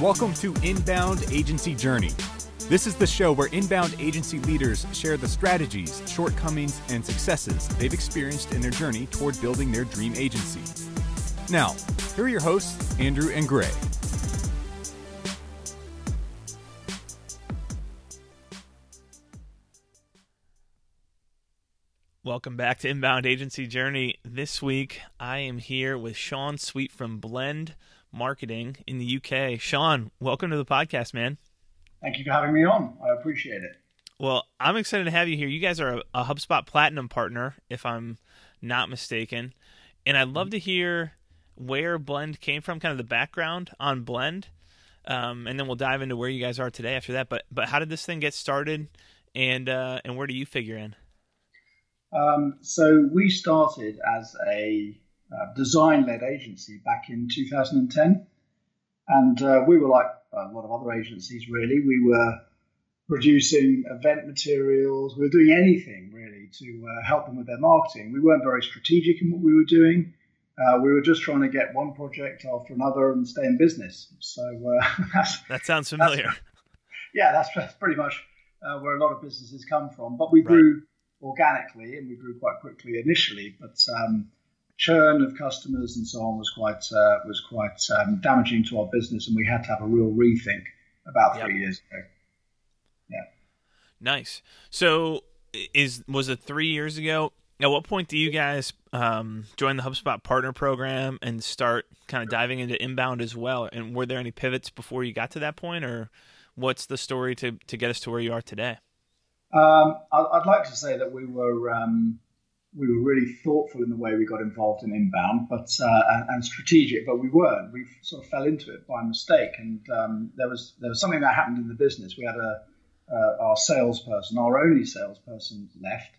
Welcome to Inbound Agency Journey. This is the show where inbound agency leaders share the strategies, shortcomings, and successes they've experienced in their journey toward building their dream agency. Now, here are your hosts, Andrew and Gray. Welcome back to Inbound Agency Journey. This week, I am here with Sean Sweet from Blend marketing in the UK. Sean, welcome to the podcast, man. Thank you for having me on. I appreciate it. Well, I'm excited to have you here. You guys are a, HubSpot Platinum partner, if I'm not mistaken. And I'd love to hear where Blend came from, kind of the background on Blend. Um, and then we'll dive into where you guys are today after that. But but how did this thing get started, and uh, and where do you figure in? Um, so we started as a uh, design-led agency back in 2010, and uh, we were like a lot of other agencies. Really, we were producing event materials. We were doing anything really to uh, help them with their marketing. We weren't very strategic in what we were doing. Uh, we were just trying to get one project after another and stay in business. So uh, that sounds familiar. That's, yeah, that's, that's, pretty much uh, where a lot of businesses come from. But we grew right. Organically and we grew quite quickly initially. But um, churn of customers and so on was quite uh, was quite um, damaging to our business, and we had to have a real rethink about three yep. years ago. Yeah. Nice. So, is was it three years ago? At what point do you guys um, join the HubSpot partner program and start kind of diving into inbound as well? And were there any pivots before you got to that point, or what's the story to to get us to where you are today? Um, I'd like to say that we were um, we were really thoughtful in the way we got involved in inbound, but uh, and, and, strategic, but we weren't. We sort of fell into it by mistake, and um, there was there was something that happened in the business. We had a uh, our salesperson, our only salesperson, left,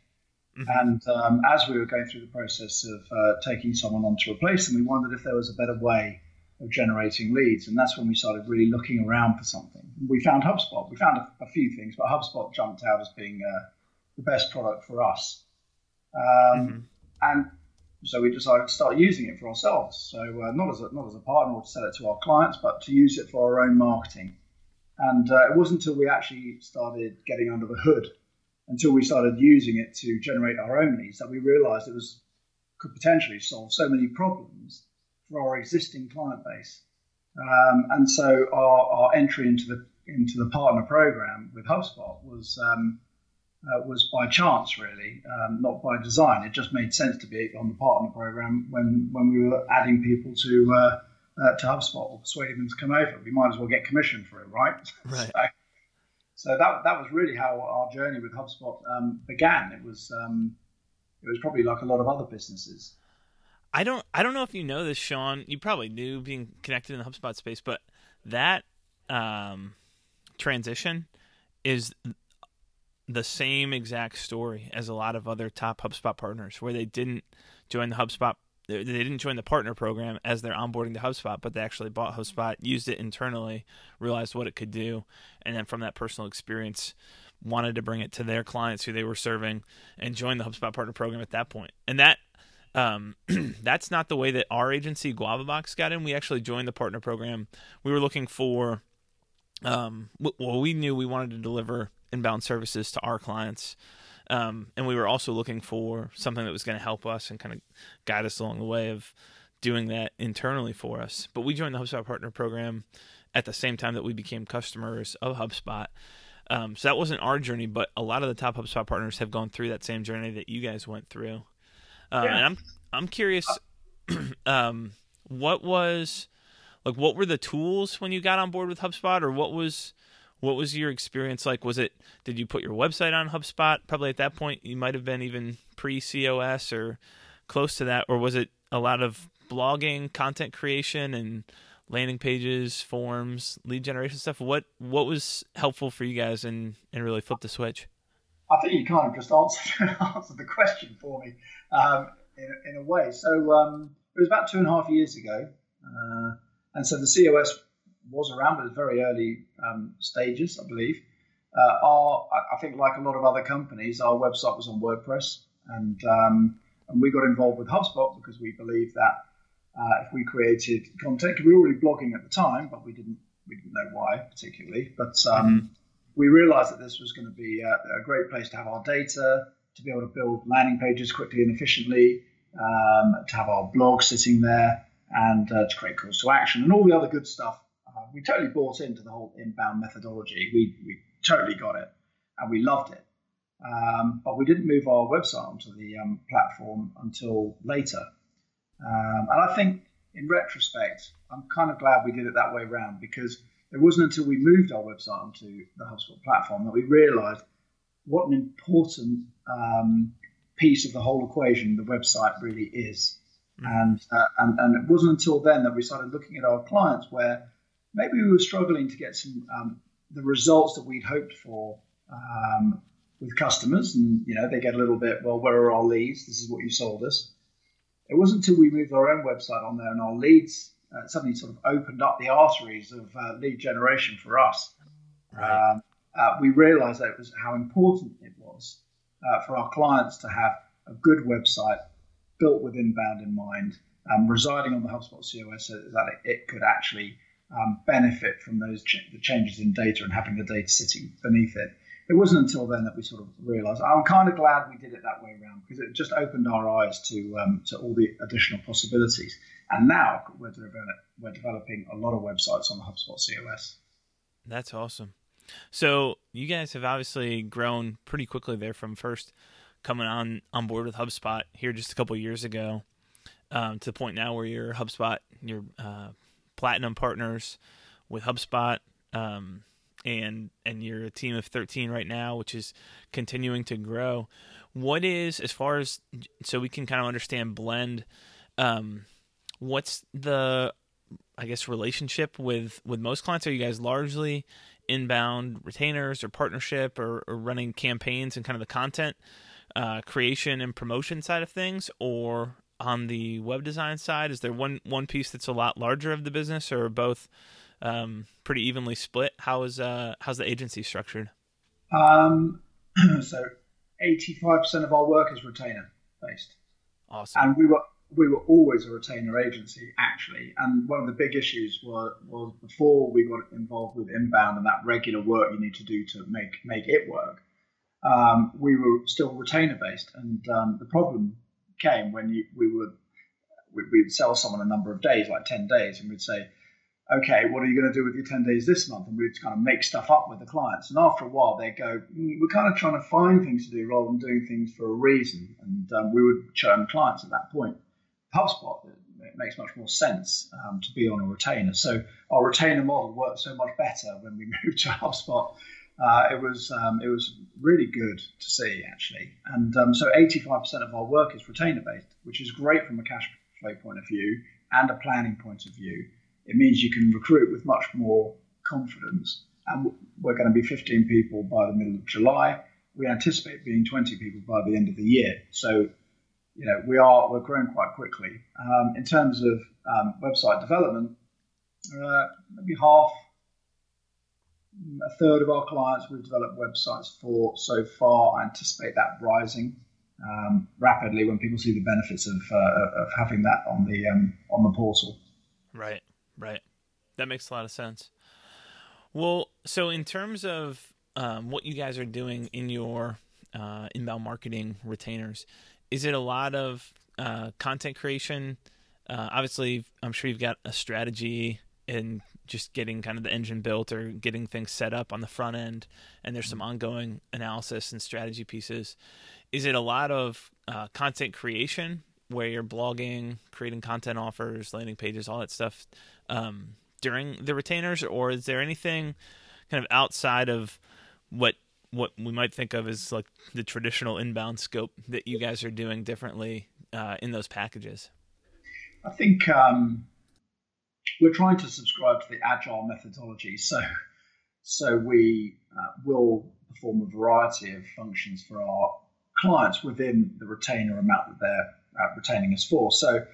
mm-hmm. and um, as we were going through the process of uh, taking someone on to replace them, we wondered if there was a better way of generating leads, and that's when we started really looking around for something. We found HubSpot. We found a, a few things, but HubSpot jumped out as being uh, the best product for us. Um, mm-hmm. And so we decided to start using it for ourselves. So uh, not as a, not as a partner or to sell it to our clients, but to use it for our own marketing. And uh, it wasn't until we actually started getting under the hood, until we started using it to generate our own leads, that we realised it was could potentially solve so many problems for our existing client base. Um, and so our, our entry into the into the partner program with HubSpot was um, uh, was by chance, really, um, not by design. It just made sense to be on the partner program when, when we were adding people to uh, uh, to HubSpot or persuading them to come over. We might as well get commission for it, right? Right. so, so, that that was really how our journey with HubSpot um, began. It was um, it was probably like a lot of other businesses. I don't I don't know if you know this, Sean. You probably knew being connected in the HubSpot space, but that um, transition is the same exact story as a lot of other top HubSpot partners, where they didn't join the HubSpot, they didn't join the partner program as they're onboarding to HubSpot, but they actually bought HubSpot, used it internally, realized what it could do, and then from that personal experience, wanted to bring it to their clients who they were serving, and join the HubSpot partner program at that point. And that um, that's not the way that our agency GuavaBox got in. We actually joined the partner program. We were looking for, um, well, we knew we wanted to deliver inbound services to our clients. Um, and we were also looking for something that was going to help us and kind of guide us along the way of doing that internally for us. But we joined the HubSpot Partner Program at the same time that we became customers of HubSpot. Um, so that wasn't our journey, but a lot of the top HubSpot partners have gone through that same journey that you guys went through. Um, yeah. And I'm I'm curious, um, what was like what were the tools when you got on board with HubSpot, or what was what was your experience like? Was it did you put your website on HubSpot? Probably at that point you might have been even pre COS or close to that, or was it a lot of blogging, content creation, and landing pages, forms, lead generation stuff? What what was helpful for you guys and and really flip the switch? I think you kind of just answered answered the question for me um, in, in a way. So um, it was about two and a half years ago, uh, and so the COS was around, but it's very early um, stages, I believe. uh, our, I think, like a lot of other companies, our website was on WordPress, and um, and we got involved with HubSpot because we believe that uh, if we created content, we were already blogging at the time, but we didn't we didn't know why particularly. But um, mm-hmm. We realized that this was going to be a, a, great place to have our data, to be able to build landing pages quickly and efficiently, um, to have our blog sitting there, and uh, to create calls to action and all the other good stuff. Uh, we totally bought into the whole inbound methodology. We, we totally got it, and we loved it. Um, but we didn't move our website onto the um, platform until later. Um, and I think in retrospect, I'm kind of glad we did it that way around because it wasn't until we moved our website onto the HubSpot platform that we realized what an important um, piece of the whole equation the website really is. Mm-hmm. And, uh, and, and it wasn't until then that we started looking at our clients where maybe we were struggling to get some um, the results that we'd hoped for um, with customers. And, you know, they get a little bit, well, where are our leads? This is what you sold us. It wasn't until we moved our own website on there and our leads uh, suddenly sort of opened up the arteries of uh, lead generation for us. Right. Um, uh, we realized that it was how important it was uh, for our clients to have a good website built with inbound in mind, um, residing on the HubSpot COS so that it, it could actually um, benefit from those ch- the changes in data and having the data sitting beneath it it wasn't until then that we sort of realised. I'm kind of glad we did it that way around because it just opened our eyes to um, to all the additional possibilities. And now we're, we're developing a lot of websites on the HubSpot COS. That's awesome. So you guys have obviously grown pretty quickly there from first coming on on board with HubSpot here just a couple years ago um, to the point now where you're HubSpot, you're uh, platinum partners with HubSpot. Um, and and you're a team of 13 right now which is continuing to grow. What is as far as so we can kind of understand blend um what's the i guess relationship with with most clients? Are you guys largely inbound retainers or partnership or, or running campaigns and kind of the content uh, creation and promotion side of things? Or on the web design side is there one one piece that's a lot larger of the business or both um, pretty evenly split. How is uh, how's the agency structured? Um, so, eighty-five percent of our work is retainer based. Awesome. And we were we were always a retainer agency actually. And one of the big issues was was before we got involved with inbound and that regular work you need to do to make make it work. Um, we were still retainer based, and um, the problem came when you, we would we'd sell someone a number of days, like ten days, and we'd say, okay, what are you going to do with your 10 days this month? And we'd kind of make stuff up with the clients. And after a while, they go, mm, we're kind of trying to find things to do rather than doing things for a reason. And um, we would churn clients at that point. HubSpot, it makes much more sense um, to be on a retainer. So our retainer model worked so much better when we moved to HubSpot. Uh, it was um, it was really good to see actually, and um, so 85% of our work is retainer based, which is great from a cash flow point of view and a planning point of view it means you can recruit with much more confidence. And we're going to be 15 people by the middle of July. We anticipate being 20 people by the end of the year. So, you know, we are we're growing quite quickly. Um, in terms of um, website development, uh, maybe half, a third of our clients we've developed websites for so far. I anticipate that rising um, rapidly when people see the benefits of, uh, of having that on the um, on the portal. Right. Right. That makes a lot of sense. Well, so in terms of um, what you guys are doing in your uh, inbound marketing retainers, is it a lot of uh, content creation? Uh, obviously, I'm sure you've got a strategy in just getting kind of the engine built or getting things set up on the front end, and there's some ongoing analysis and strategy pieces. Is it a lot of uh, content creation where you're blogging, creating content offers, landing pages, all that stuff um, during the retainers, or is there anything kind of outside of what what we might think of as like the traditional inbound scope that you guys are doing differently uh, in those packages? I think um, we're trying to subscribe to the agile methodology, so so we uh, will perform a variety of functions for our clients within the retainer amount that they're uh, retaining us for. So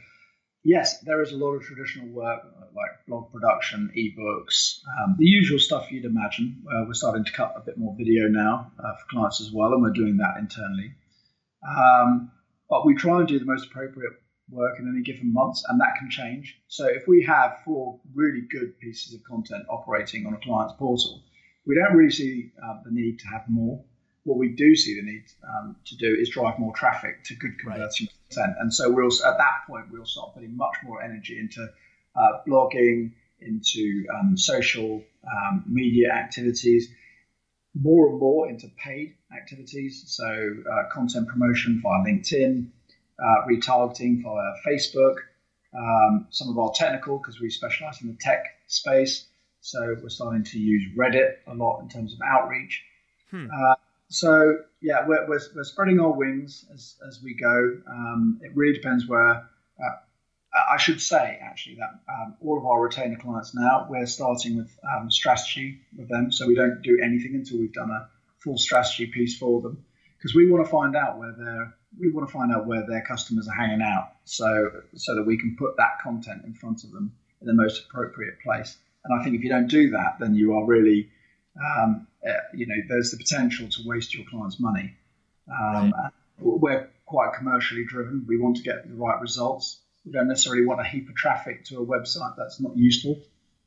yes, there is a lot of traditional work like blog production, ebooks, um, the usual stuff you'd imagine. Uh, we're starting to cut a bit more video now uh, for clients as well, and we're doing that internally. Um, but we try and do the most appropriate work in any given month, and that can change. So if we have four really good pieces of content operating on a client's portal, we don't really see uh, the need to have more. What we do see the need um, to do is drive more traffic to good converting right. content, and so we'll at that point we'll start putting much more energy into uh, blogging, into um, social um, media activities, more and more into paid activities, so uh, content promotion via LinkedIn, uh, retargeting via Facebook, um, some of our technical because we specialize in the tech space. So we're starting to use Reddit a lot in terms of outreach. Hmm. So yeah, we're, we're, we're, spreading our wings as, as we go. Um, it really depends where. Uh, I should say actually that um, all of our retainer clients now we're starting with um, strategy with them, so we don't do anything until we've done a full strategy piece for them because we want to find out where they're we want to find out where their customers are hanging out, so so that we can put that content in front of them in the most appropriate place. And I think if you don't do that, then you are really, um, uh, you know, there's the potential to waste your client's money. Um, right. We're quite commercially driven. We want to get the right results. We don't necessarily want a heap of traffic to a website that's not useful.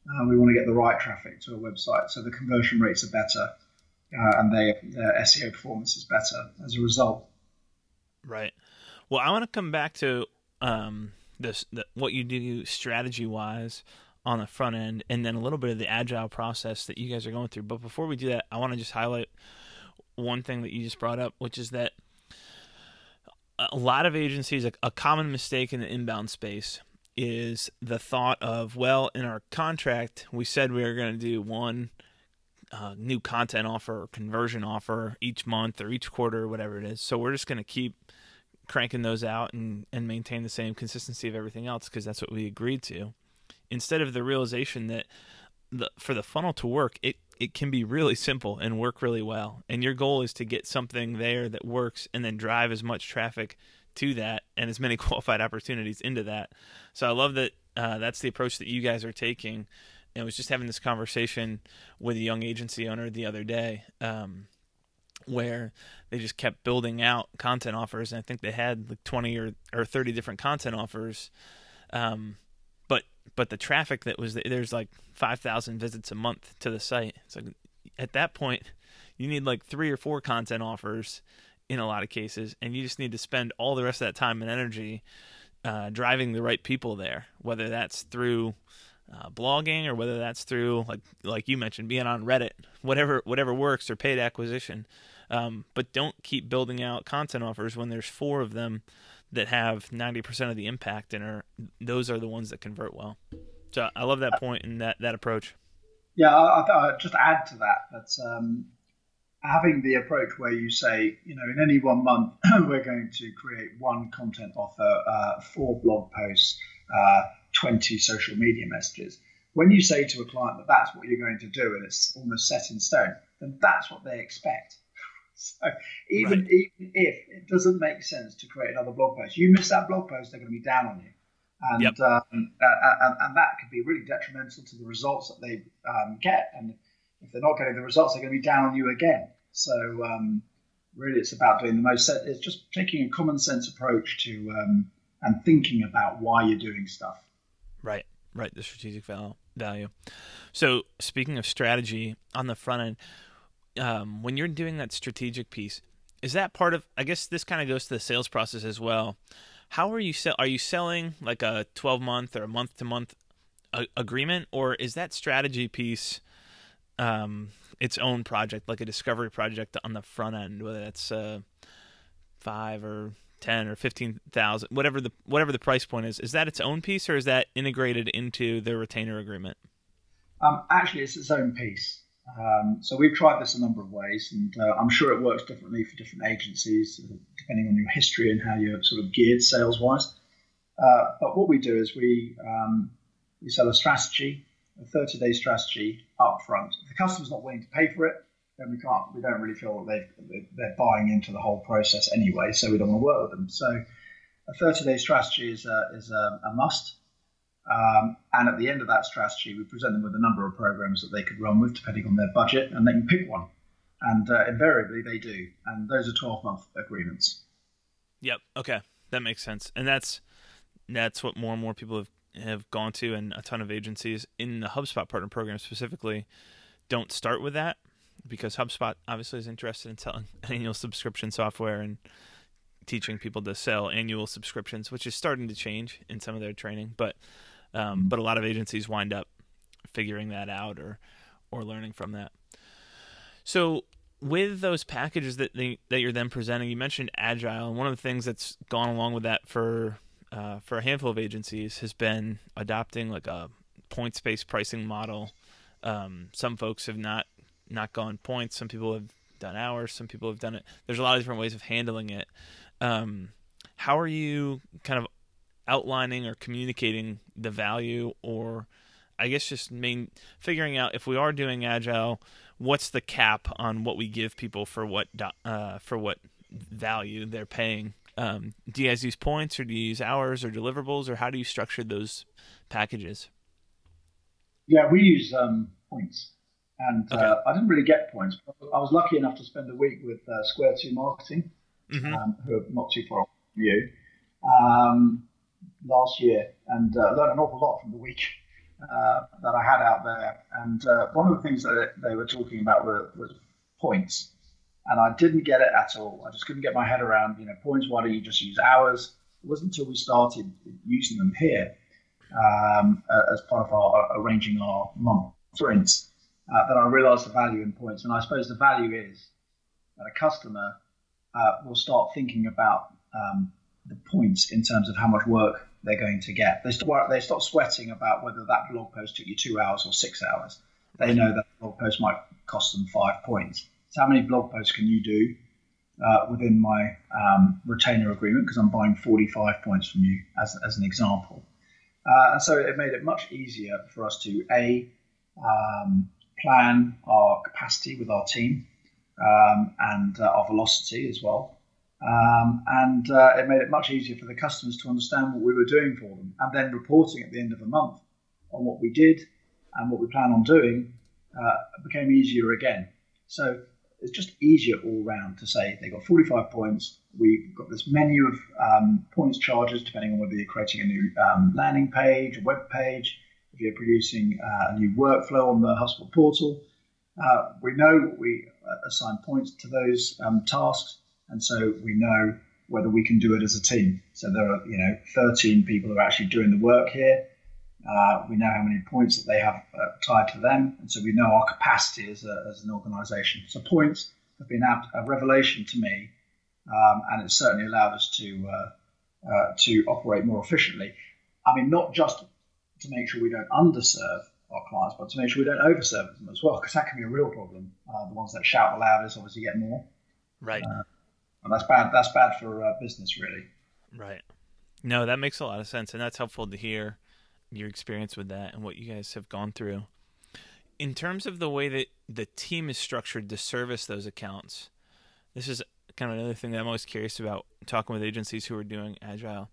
Uh, we want to get the right traffic to a website so the conversion rates are better uh, and they, their SEO performance is better as a result. Right. Well, I want to come back to um, this the, what you do strategy wise on the front end, and then a little bit of the agile process that you guys are going through. But before we do that, I want to just highlight one thing that you just brought up, which is that a lot of agencies, a, common mistake in the inbound space is the thought of, well, in our contract, we said we were going to do one uh, new content offer or conversion offer each month or each quarter or whatever it is. So we're just going to keep cranking those out and, and maintain the same consistency of everything else because that's what we agreed to. Instead of the realization that the, for the funnel to work, it, it can be really simple and work really well. And your goal is to get something there that works and then drive as much traffic to that and as many qualified opportunities into that. So I love that uh, that's the approach that you guys are taking And I was just having this conversation with a young agency owner the other day, um, where they just kept building out content offers, and I think they had like twenty or, or thirty different content offers. Um, but but the traffic that was there's like five thousand visits a month to the site. Like at that point, you need like three or four content offers in a lot of cases, and you just need to spend all the rest of that time and energy uh, driving the right people there, whether that's through uh, blogging or whether that's through like like you mentioned being on Reddit, whatever whatever works or paid acquisition. Um, but don't keep building out content offers when there's four of them that have 90% of the impact and are those are the ones that convert well. So I love that point and that that approach. Yeah, I, I, just add to that that um, having the approach where you say, you know, in any one month we're going to create one content offer, uh, four blog posts, uh, 20 social media messages. When you say to a client that that's what you're going to do and it's almost set in stone, then that's what they expect. So even, right. even if it doesn't make sense to create another blog post, you miss that blog post, they're going to be down on you. And, yep. um, and, and, that could be really detrimental to the results that they um, get. And if they're not getting the results, they're going to be down on you again. So um, really, it's about doing the most. It's just taking a common sense approach to um, and thinking about why you're doing stuff. Right, right. The strategic value. So, speaking of strategy on the front end, um, when you're doing that strategic piece, is that part of? I guess this kind of goes to the sales process as well. How are you sell? Are you selling like a 12 month or a month to month agreement, or is that strategy piece um, its own project, like a discovery project on the front end, whether that's uh, five or ten or fifteen thousand, whatever the whatever the price point is, is that its own piece or is that integrated into the retainer agreement? Um, actually, it's its own piece. Um, so we've tried this a number of ways, and uh, I'm sure it works differently for different agencies, uh, depending on your history and how you're sort of geared sales wise. Uh, but what we do is we um, we sell a strategy, a 30 day strategy up front. If the customer's not willing to pay for it, then we can't. We don't really feel that they they're buying into the whole process anyway, so we don't want to work with them. So a 30 day strategy is a, is a, a must. Um, and at the end of that strategy, we present them with a number of programs that they could run with, depending on their budget, and they can pick one. And uh, invariably, they do. And those are 12 month agreements. Yep. Okay, that makes sense. And that's that's what more and more people have have gone to, and a ton of agencies in the HubSpot partner program specifically don't start with that because HubSpot obviously is interested in selling annual subscription software and teaching people to sell annual subscriptions, which is starting to change in some of their training. But um, but a lot of agencies wind up figuring that out or or learning from that. So with those packages that they, that you're then presenting, you mentioned agile, and one of the things that's gone along with that for uh, for a handful of agencies has been adopting like a points based pricing model. Um, some folks have not not gone points. Some people have done hours. Some people have done it. There's a lot of different ways of handling it. Um, how are you kind of outlining or communicating the value, or I guess just main figuring out if we are doing agile, what's the cap on what we give people for what uh, for what value they're paying? Um, do you guys use points, or do you use hours, or deliverables, or how do you structure those packages? Yeah, we use um, points and okay. uh, I didn't really get points. I was lucky enough to spend a week with uh, Square Two Marketing, mm-hmm. um, who are not too far from you, um, last year, and uh, learned an awful lot from the week uh, that I had out there. And uh, one of the things that they were talking about were, was points, and I didn't get it at all. I just couldn't get my head around, you know, points. Why don't you just use hours? It wasn't until we started using them here um, as part of our arranging our month sprints uh, that I realised the value in points. And I suppose the value is that a customer uh, will start thinking about um, the points in terms of how much work they're going to get. They stop, they stop sweating about whether that blog post took you two hours or six hours. They know that blog post might cost them five points. So how many blog posts can you do uh, within my um, retainer agreement? Because I'm buying 45 points from you as, as an example. Uh, and so it made it much easier for us to a um, plan our capacity with our team um, and uh, our velocity as well. Um, and uh, it made it much easier for the customers to understand what we were doing for them. And then reporting at the end of the month on what we did and what we plan on doing uh, became easier again. So it's just easier all round to say they got 45 points. We've got this menu of um, points charges depending on whether you're creating a new um, landing page, a web page, if you're producing uh, a new workflow on the HubSpot portal. Uh, we know we uh, assign points to those um, tasks, and so we know whether we can do it as a team. So there are, you know, 13 people who are actually doing the work here. Uh, we know how many points that they have uh, tied to them, and so we know our capacity as, a, as an organisation. So points have been a, a revelation to me, um, and it's certainly allowed us to uh, to operate more efficiently. I mean, not just to make sure we don't underserve our clients, but to make sure we don't overserve them as well, because that can be a real problem. Uh, the ones that shout the loudest obviously get more. Right. Uh, that's bad. That's bad for uh, business, really. Right. No, that makes a lot of sense, and that's helpful to hear your experience with that and what you guys have gone through. In terms of the way that the team is structured to service those accounts, this is kind of another thing that I'm always curious about talking with agencies who are doing agile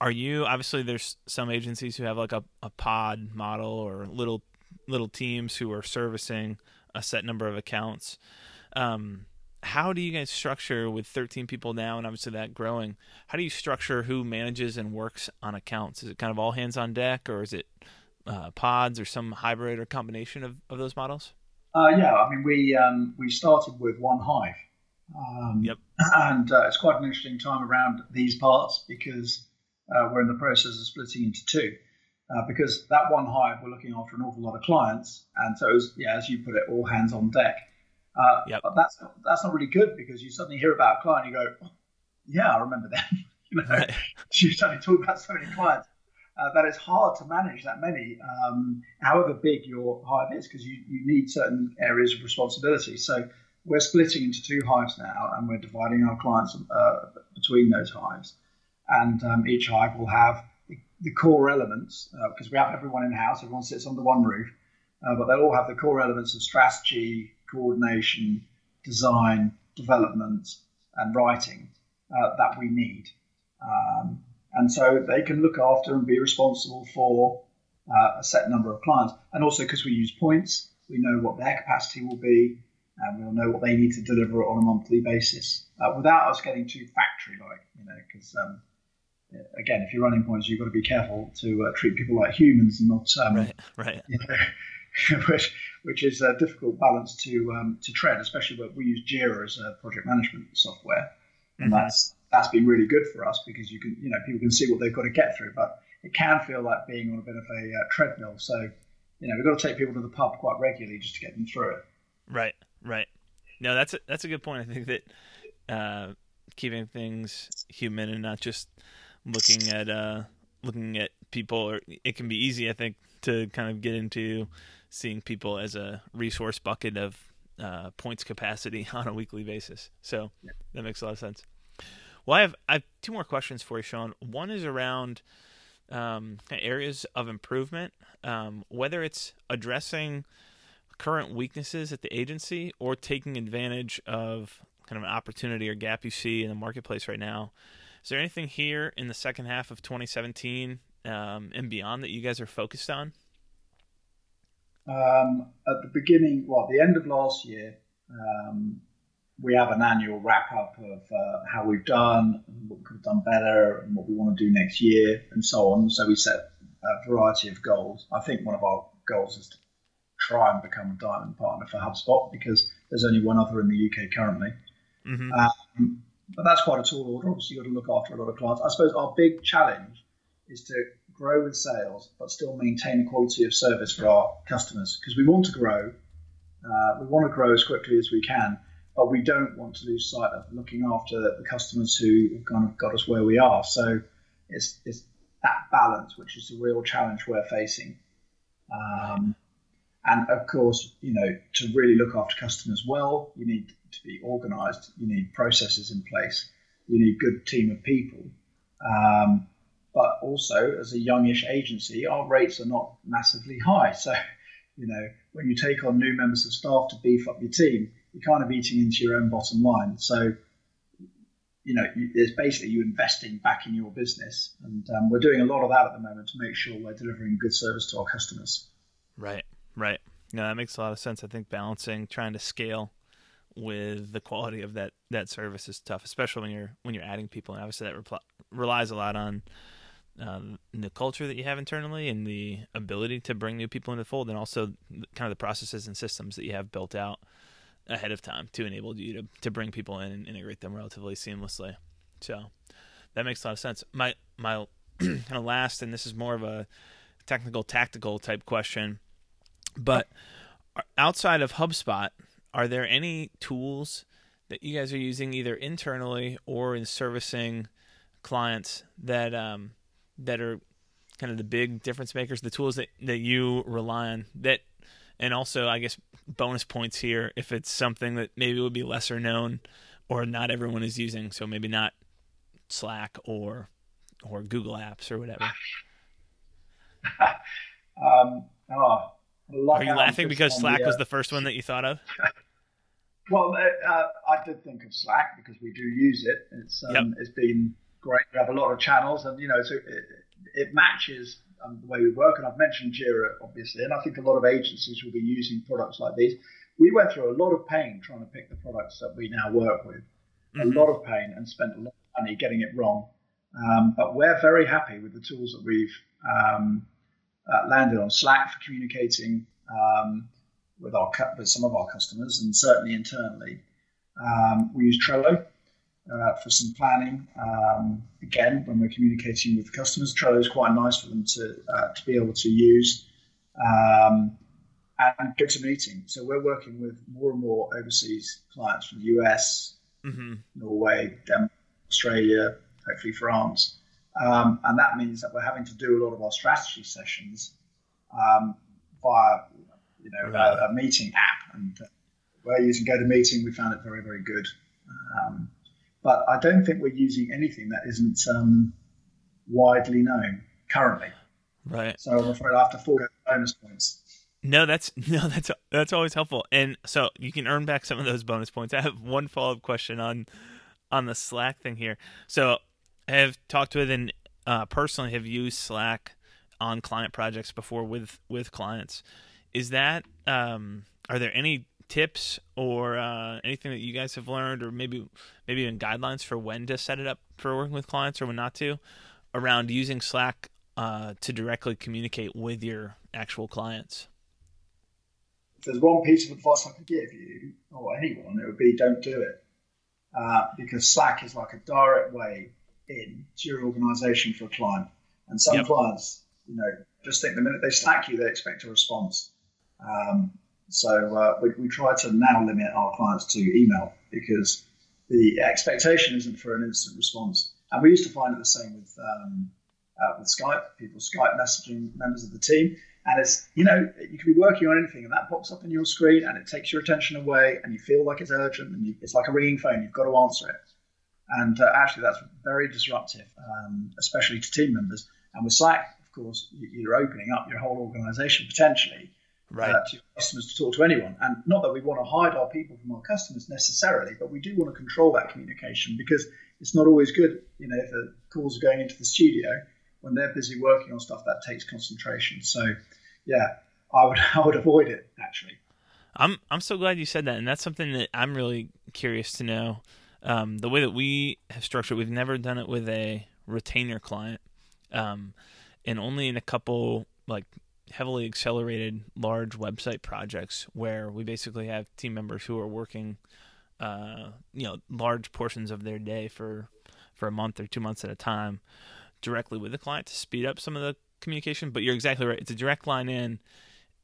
are you obviously there's some agencies who have like a, a pod model or little little teams who are servicing a set number of accounts um, how do you guys structure with 13 people now and obviously that growing? How do you structure who manages and works on accounts? Is it kind of all hands on deck or is it uh, pods or some hybrid or combination of, of those models? Uh, yeah i mean we um, we started with one hive. Um, yep. and uh, it's quite an interesting time around these parts because uh, we're in the process of splitting into two. Uh, because that one hive we're looking after an awful lot of clients, and so was, yeah, as you put it, all hands on deck. Uh, yep. But that's that's not really good because you suddenly hear about a client, and you go, oh, yeah, I remember them. you know, right. you suddenly talk about so many clients. Uh, that it's hard to manage that many, um, however big your hive is, because you, you need certain areas of responsibility. So we're splitting into two hives now, and we're dividing our clients uh, between those hives and um, each hive will have the, the core elements because uh, we have everyone in house, everyone sits under one roof, uh, but they'll all have the core elements of strategy, coordination, design, development, and writing uh, that we need. Um, and so they can look after and be responsible for uh, a set number of clients. And also because we use points, we know what their capacity will be, and we'll know what they need to deliver on a monthly basis uh, without us getting too factory-like, you know, because um, again, if you're running points, you've got to be careful to uh, treat people like humans and not um, right, right. You know, which which is a difficult balance to um, to tread, especially when we use Jira as a project management software, and mm-hmm. that's that's been really good for us because you can you know people can see what they've got to get through, but it can feel like being on a bit of a uh, treadmill. So you know we've got to take people to the pub quite regularly just to get them through it. Right, right. No, that's a, that's a good point. I think that uh, keeping things human and not just looking at uh, looking at people, or it can be easy. I think to kind of get into seeing people as a resource bucket of uh, points capacity on a weekly basis. So yeah. that makes a lot of sense. Well, I have I have two more questions for you, Sean. One is around um, areas of improvement, um, whether it's addressing current weaknesses at the agency or taking advantage of kind of an opportunity or gap you see in the marketplace right now. Is there anything here in the second half of 2017 um, and beyond that you guys are focused on? Um, at the beginning, well, the end of last year, um, we have an annual wrap up of uh, how we've done, what we could have done better, and what we want to do next year, and so on. So we set a variety of goals. I think one of our goals is to try and become a diamond partner for HubSpot because there's only one other in the UK currently. Mm-hmm. Um, but that's quite a tall order. Obviously, you've got to look after a lot of clients. I suppose our big challenge is to grow with sales, but still maintain the quality of service for our customers because we want to grow. Uh, we want to grow as quickly as we can, but we don't want to lose sight of looking after the customers who have kind of got us where we are. So it's, it's that balance which is the real challenge we're facing. Um, and of course, you know, to really look after customers well, you need to be organized, you need processes in place, you need a good team of people. Um, but also, as a youngish agency, our rates are not massively high. So, you know, when you take on new members of staff to beef up your team, you're kind of eating into your own bottom line. So, you know, there's basically you investing back in your business, and um, we're doing a lot of that at the moment to make sure we're delivering good service to our customers. Right, right. No, that makes a lot of sense. I think balancing, trying to scale with the quality of that that service is tough, especially when you're when you're adding people, and obviously that repl- relies a lot on um, the culture that you have internally and the ability to bring new people into the fold, and also kind of the processes and systems that you have built out ahead of time to enable you to, to bring people in and integrate them relatively seamlessly. So that makes a lot of sense. My my kind of last, and this is more of a technical, tactical type question, but outside of HubSpot, are there any tools that you guys are using either internally or in servicing clients that um, that are kind of the big difference makers, the tools that, that you rely on that and also I guess bonus points here if it's something that maybe would be lesser known or not everyone is using, so maybe not Slack or or Google Apps or whatever. um, oh, Are you laughing because Slack the, uh, was the first one that you thought of? well, uh, uh, I did think of Slack because we do use it. It's um, yep. it's been great. We have a lot of channels, and you know, so it, it matches um, the way we work. And I've mentioned Jira, obviously, and I think a lot of agencies will be using products like these. We went through a lot of pain trying to pick the products that we now work with, mm-hmm. a lot of pain, and spent a lot of money getting it wrong. Um, but we're very happy with the tools that we've um, uh, landed on. Slack for communicating um, with our with some of our customers, and certainly internally. Um, we use Trello uh, for some planning. Um, again, when we're communicating with customers, Trello is quite nice for them to uh, to be able to use. Um, and GoToMeeting. So we're working with more and more overseas clients from the US, mm-hmm. Norway, Denmark, Australia, hopefully France. Um, and that means that we're having to do a lot of our strategy sessions um, via, you know, right. a, a, meeting app. And uh, we're using GoToMeeting. We found it very, very good. Um, but I don't think we're using anything that isn't um, widely known currently. Right. So I'm afraid I have to forego bonus points. No, that's no, that's that's always helpful, and so you can earn back some of those bonus points. I have one follow up question on on the Slack thing here. So I have talked with and uh, personally have used Slack on client projects before with with clients. Is that um, are there any tips or uh, anything that you guys have learned, or maybe maybe even guidelines for when to set it up for working with clients or when not to, around using Slack uh, to directly communicate with your actual clients? If there's one piece of advice I could give you or anyone, it would be don't do it. Uh, because Slack is like a direct way in to your organization for a client. And some yep. clients, you know, just think the minute they Slack you, they expect a response. Um, so uh, we, we try to now limit our clients to email because the expectation isn't for an instant response. And we used to find it the same with um, uh, with Skype, people Skype messaging members of the team. And it's, you know, you could be working on anything and that pops up on your screen and it takes your attention away and you feel like it's urgent and you, it's like a ringing phone. You've got to answer it. And uh, actually, that's very disruptive, um, especially to team members. And with Slack, of course, you're opening up your whole organization potentially right. uh, to customers to talk to anyone. And not that we want to hide our people from our customers necessarily, but we do want to control that communication because it's not always good. You know, if the calls are going into the studio when they're busy working on stuff, that takes concentration. So, yeah, I would I would avoid it actually. I'm I'm so glad you said that, and that's something that I'm really curious to know. Um, the way that we have structured, we've never done it with a retainer client, um, and only in a couple like heavily accelerated large website projects where we basically have team members who are working, uh, you know, large portions of their day for for a month or two months at a time, directly with the client to speed up some of the communication. But you're exactly right; it's a direct line in,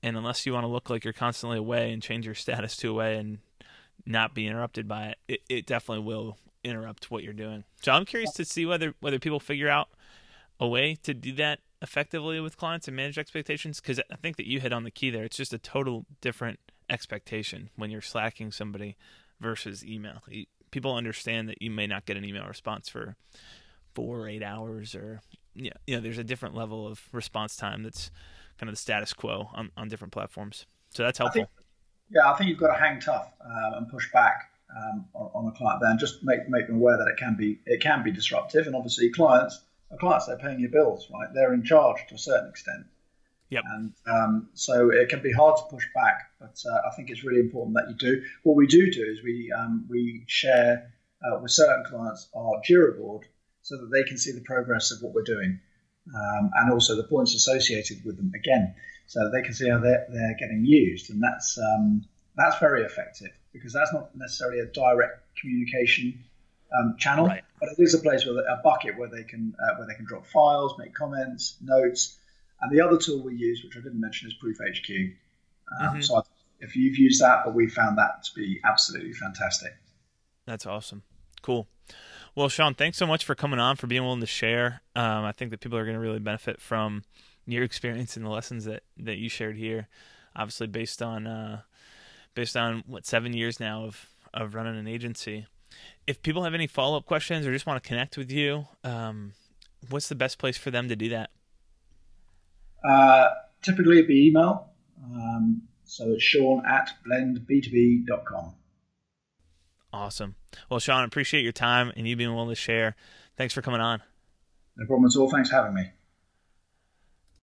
and unless you want to look like you're constantly away and change your status to away and not be interrupted by it, it, it definitely will interrupt what you're doing. So I'm curious to see whether whether people figure out a way to do that effectively with clients and manage expectations because I think that you hit on the key there. It's just a total different expectation when you're slacking somebody versus email. People understand that you may not get an email response for four or eight hours, or yeah, you know, there's a different level of response time that's kind of the status quo on, on different platforms. So that's helpful. I think, yeah, I think you've got to hang tough um, and push back um, on, on, a client there, and just make make them aware that it can be it can be disruptive, and obviously clients a clients they're paying your bills, right? They're in charge to a certain extent. Yep. And um, so it can be hard to push back, but uh, I think it's really important that you do. What we do do is we um, we share uh, with certain clients our Jira board so that they can see the progress of what we're doing, um, and also the points associated with them again, so that they can see how they're, they're getting used, and that's um, that's very effective because that's not necessarily a direct communication um, channel, right. but it is a place where a bucket where they can uh, where they can drop files, make comments, notes, and the other tool we use, which I didn't mention, is Proof HQ. Um, mm-hmm. So if you've used that, but we found that to be absolutely fantastic. That's awesome. Cool. Well, Sean, thanks so much for coming on, for being willing to share. Um, I think that people are going to really benefit from your experience and the lessons that, that you shared here. Obviously, based on uh, based on what seven years now of of running an agency if people have any follow up questions or just want to connect with you, um, what's the best place for them to do that? Uh, typically, it'd be email. Um, so it's Sean at blendb2b.com. Awesome. Well, Sean, I appreciate your time and you being willing to share. Thanks for coming on. No problem at all. Thanks for having me.